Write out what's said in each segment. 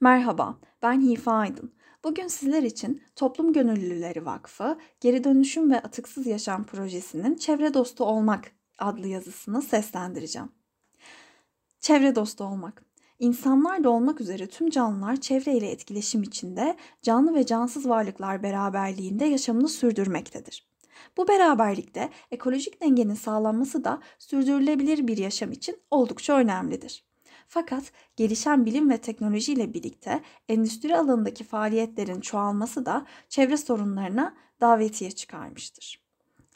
Merhaba, ben Hifa Aydın. Bugün sizler için Toplum Gönüllüleri Vakfı Geri Dönüşüm ve Atıksız Yaşam Projesi'nin Çevre Dostu Olmak adlı yazısını seslendireceğim. Çevre dostu olmak. İnsanlar da olmak üzere tüm canlılar çevreyle etkileşim içinde canlı ve cansız varlıklar beraberliğinde yaşamını sürdürmektedir. Bu beraberlikte ekolojik dengenin sağlanması da sürdürülebilir bir yaşam için oldukça önemlidir. Fakat gelişen bilim ve teknoloji ile birlikte endüstri alanındaki faaliyetlerin çoğalması da çevre sorunlarına davetiye çıkarmıştır.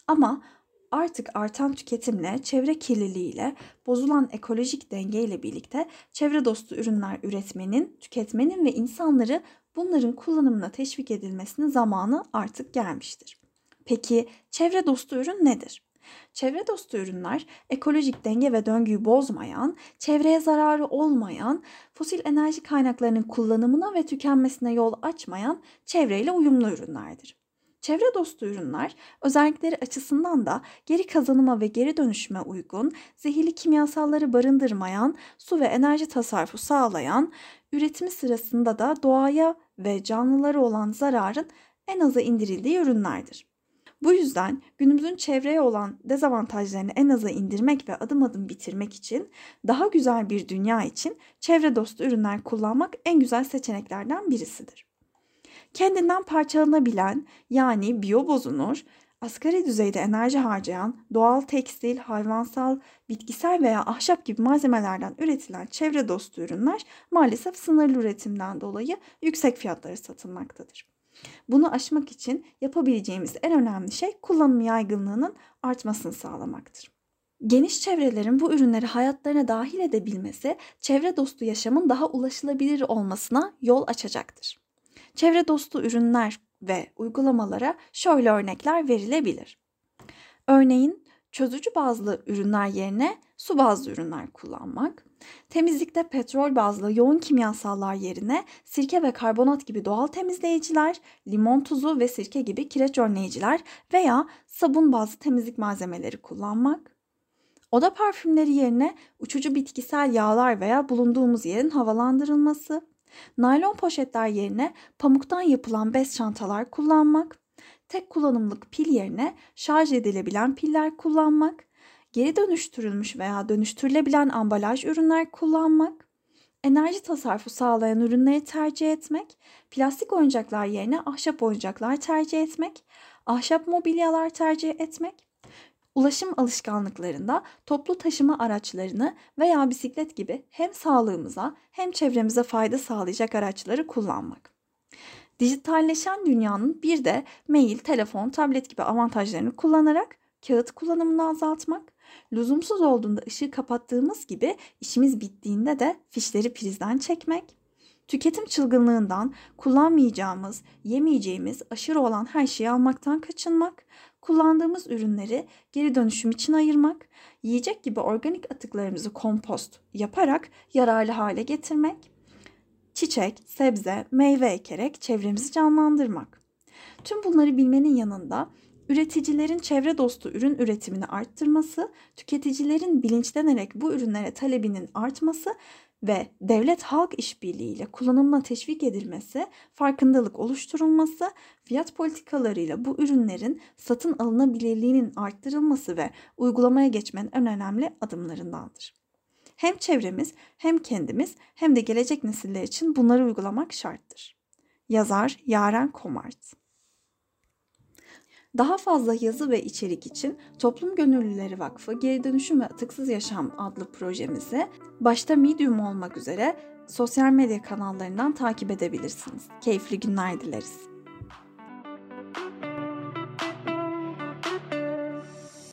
Ama artık artan tüketimle, çevre kirliliğiyle, bozulan ekolojik denge ile birlikte çevre dostu ürünler üretmenin, tüketmenin ve insanları bunların kullanımına teşvik edilmesinin zamanı artık gelmiştir. Peki çevre dostu ürün nedir? Çevre dostu ürünler ekolojik denge ve döngüyü bozmayan, çevreye zararı olmayan, fosil enerji kaynaklarının kullanımına ve tükenmesine yol açmayan çevreyle uyumlu ürünlerdir. Çevre dostu ürünler özellikleri açısından da geri kazanıma ve geri dönüşüme uygun, zehirli kimyasalları barındırmayan, su ve enerji tasarrufu sağlayan, üretimi sırasında da doğaya ve canlılara olan zararın en aza indirildiği ürünlerdir. Bu yüzden günümüzün çevreye olan dezavantajlarını en aza indirmek ve adım adım bitirmek için daha güzel bir dünya için çevre dostu ürünler kullanmak en güzel seçeneklerden birisidir. Kendinden parçalanabilen yani biyo bozunur, asgari düzeyde enerji harcayan doğal tekstil, hayvansal, bitkisel veya ahşap gibi malzemelerden üretilen çevre dostu ürünler maalesef sınırlı üretimden dolayı yüksek fiyatlara satılmaktadır. Bunu aşmak için yapabileceğimiz en önemli şey kullanım yaygınlığının artmasını sağlamaktır. Geniş çevrelerin bu ürünleri hayatlarına dahil edebilmesi, çevre dostu yaşamın daha ulaşılabilir olmasına yol açacaktır. Çevre dostu ürünler ve uygulamalara şöyle örnekler verilebilir. Örneğin çözücü bazlı ürünler yerine su bazlı ürünler kullanmak, temizlikte petrol bazlı yoğun kimyasallar yerine sirke ve karbonat gibi doğal temizleyiciler, limon tuzu ve sirke gibi kireç önleyiciler veya sabun bazlı temizlik malzemeleri kullanmak, oda parfümleri yerine uçucu bitkisel yağlar veya bulunduğumuz yerin havalandırılması, naylon poşetler yerine pamuktan yapılan bez çantalar kullanmak, tek kullanımlık pil yerine şarj edilebilen piller kullanmak, geri dönüştürülmüş veya dönüştürülebilen ambalaj ürünler kullanmak, enerji tasarrufu sağlayan ürünleri tercih etmek, plastik oyuncaklar yerine ahşap oyuncaklar tercih etmek, ahşap mobilyalar tercih etmek, ulaşım alışkanlıklarında toplu taşıma araçlarını veya bisiklet gibi hem sağlığımıza hem çevremize fayda sağlayacak araçları kullanmak. Dijitalleşen dünyanın bir de mail, telefon, tablet gibi avantajlarını kullanarak kağıt kullanımını azaltmak, lüzumsuz olduğunda ışığı kapattığımız gibi işimiz bittiğinde de fişleri prizden çekmek, tüketim çılgınlığından kullanmayacağımız, yemeyeceğimiz aşırı olan her şeyi almaktan kaçınmak, kullandığımız ürünleri geri dönüşüm için ayırmak, yiyecek gibi organik atıklarımızı kompost yaparak yararlı hale getirmek, çiçek, sebze, meyve ekerek çevremizi canlandırmak. Tüm bunları bilmenin yanında üreticilerin çevre dostu ürün üretimini arttırması, tüketicilerin bilinçlenerek bu ürünlere talebinin artması ve devlet halk işbirliğiyle kullanımına teşvik edilmesi, farkındalık oluşturulması, fiyat politikalarıyla bu ürünlerin satın alınabilirliğinin arttırılması ve uygulamaya geçmenin en önemli adımlarındandır. Hem çevremiz, hem kendimiz, hem de gelecek nesiller için bunları uygulamak şarttır. Yazar Yaren Komart daha fazla yazı ve içerik için Toplum Gönüllüleri Vakfı Geri Dönüşüm ve Atıksız Yaşam adlı projemizi başta Medium olmak üzere sosyal medya kanallarından takip edebilirsiniz. Keyifli günler dileriz.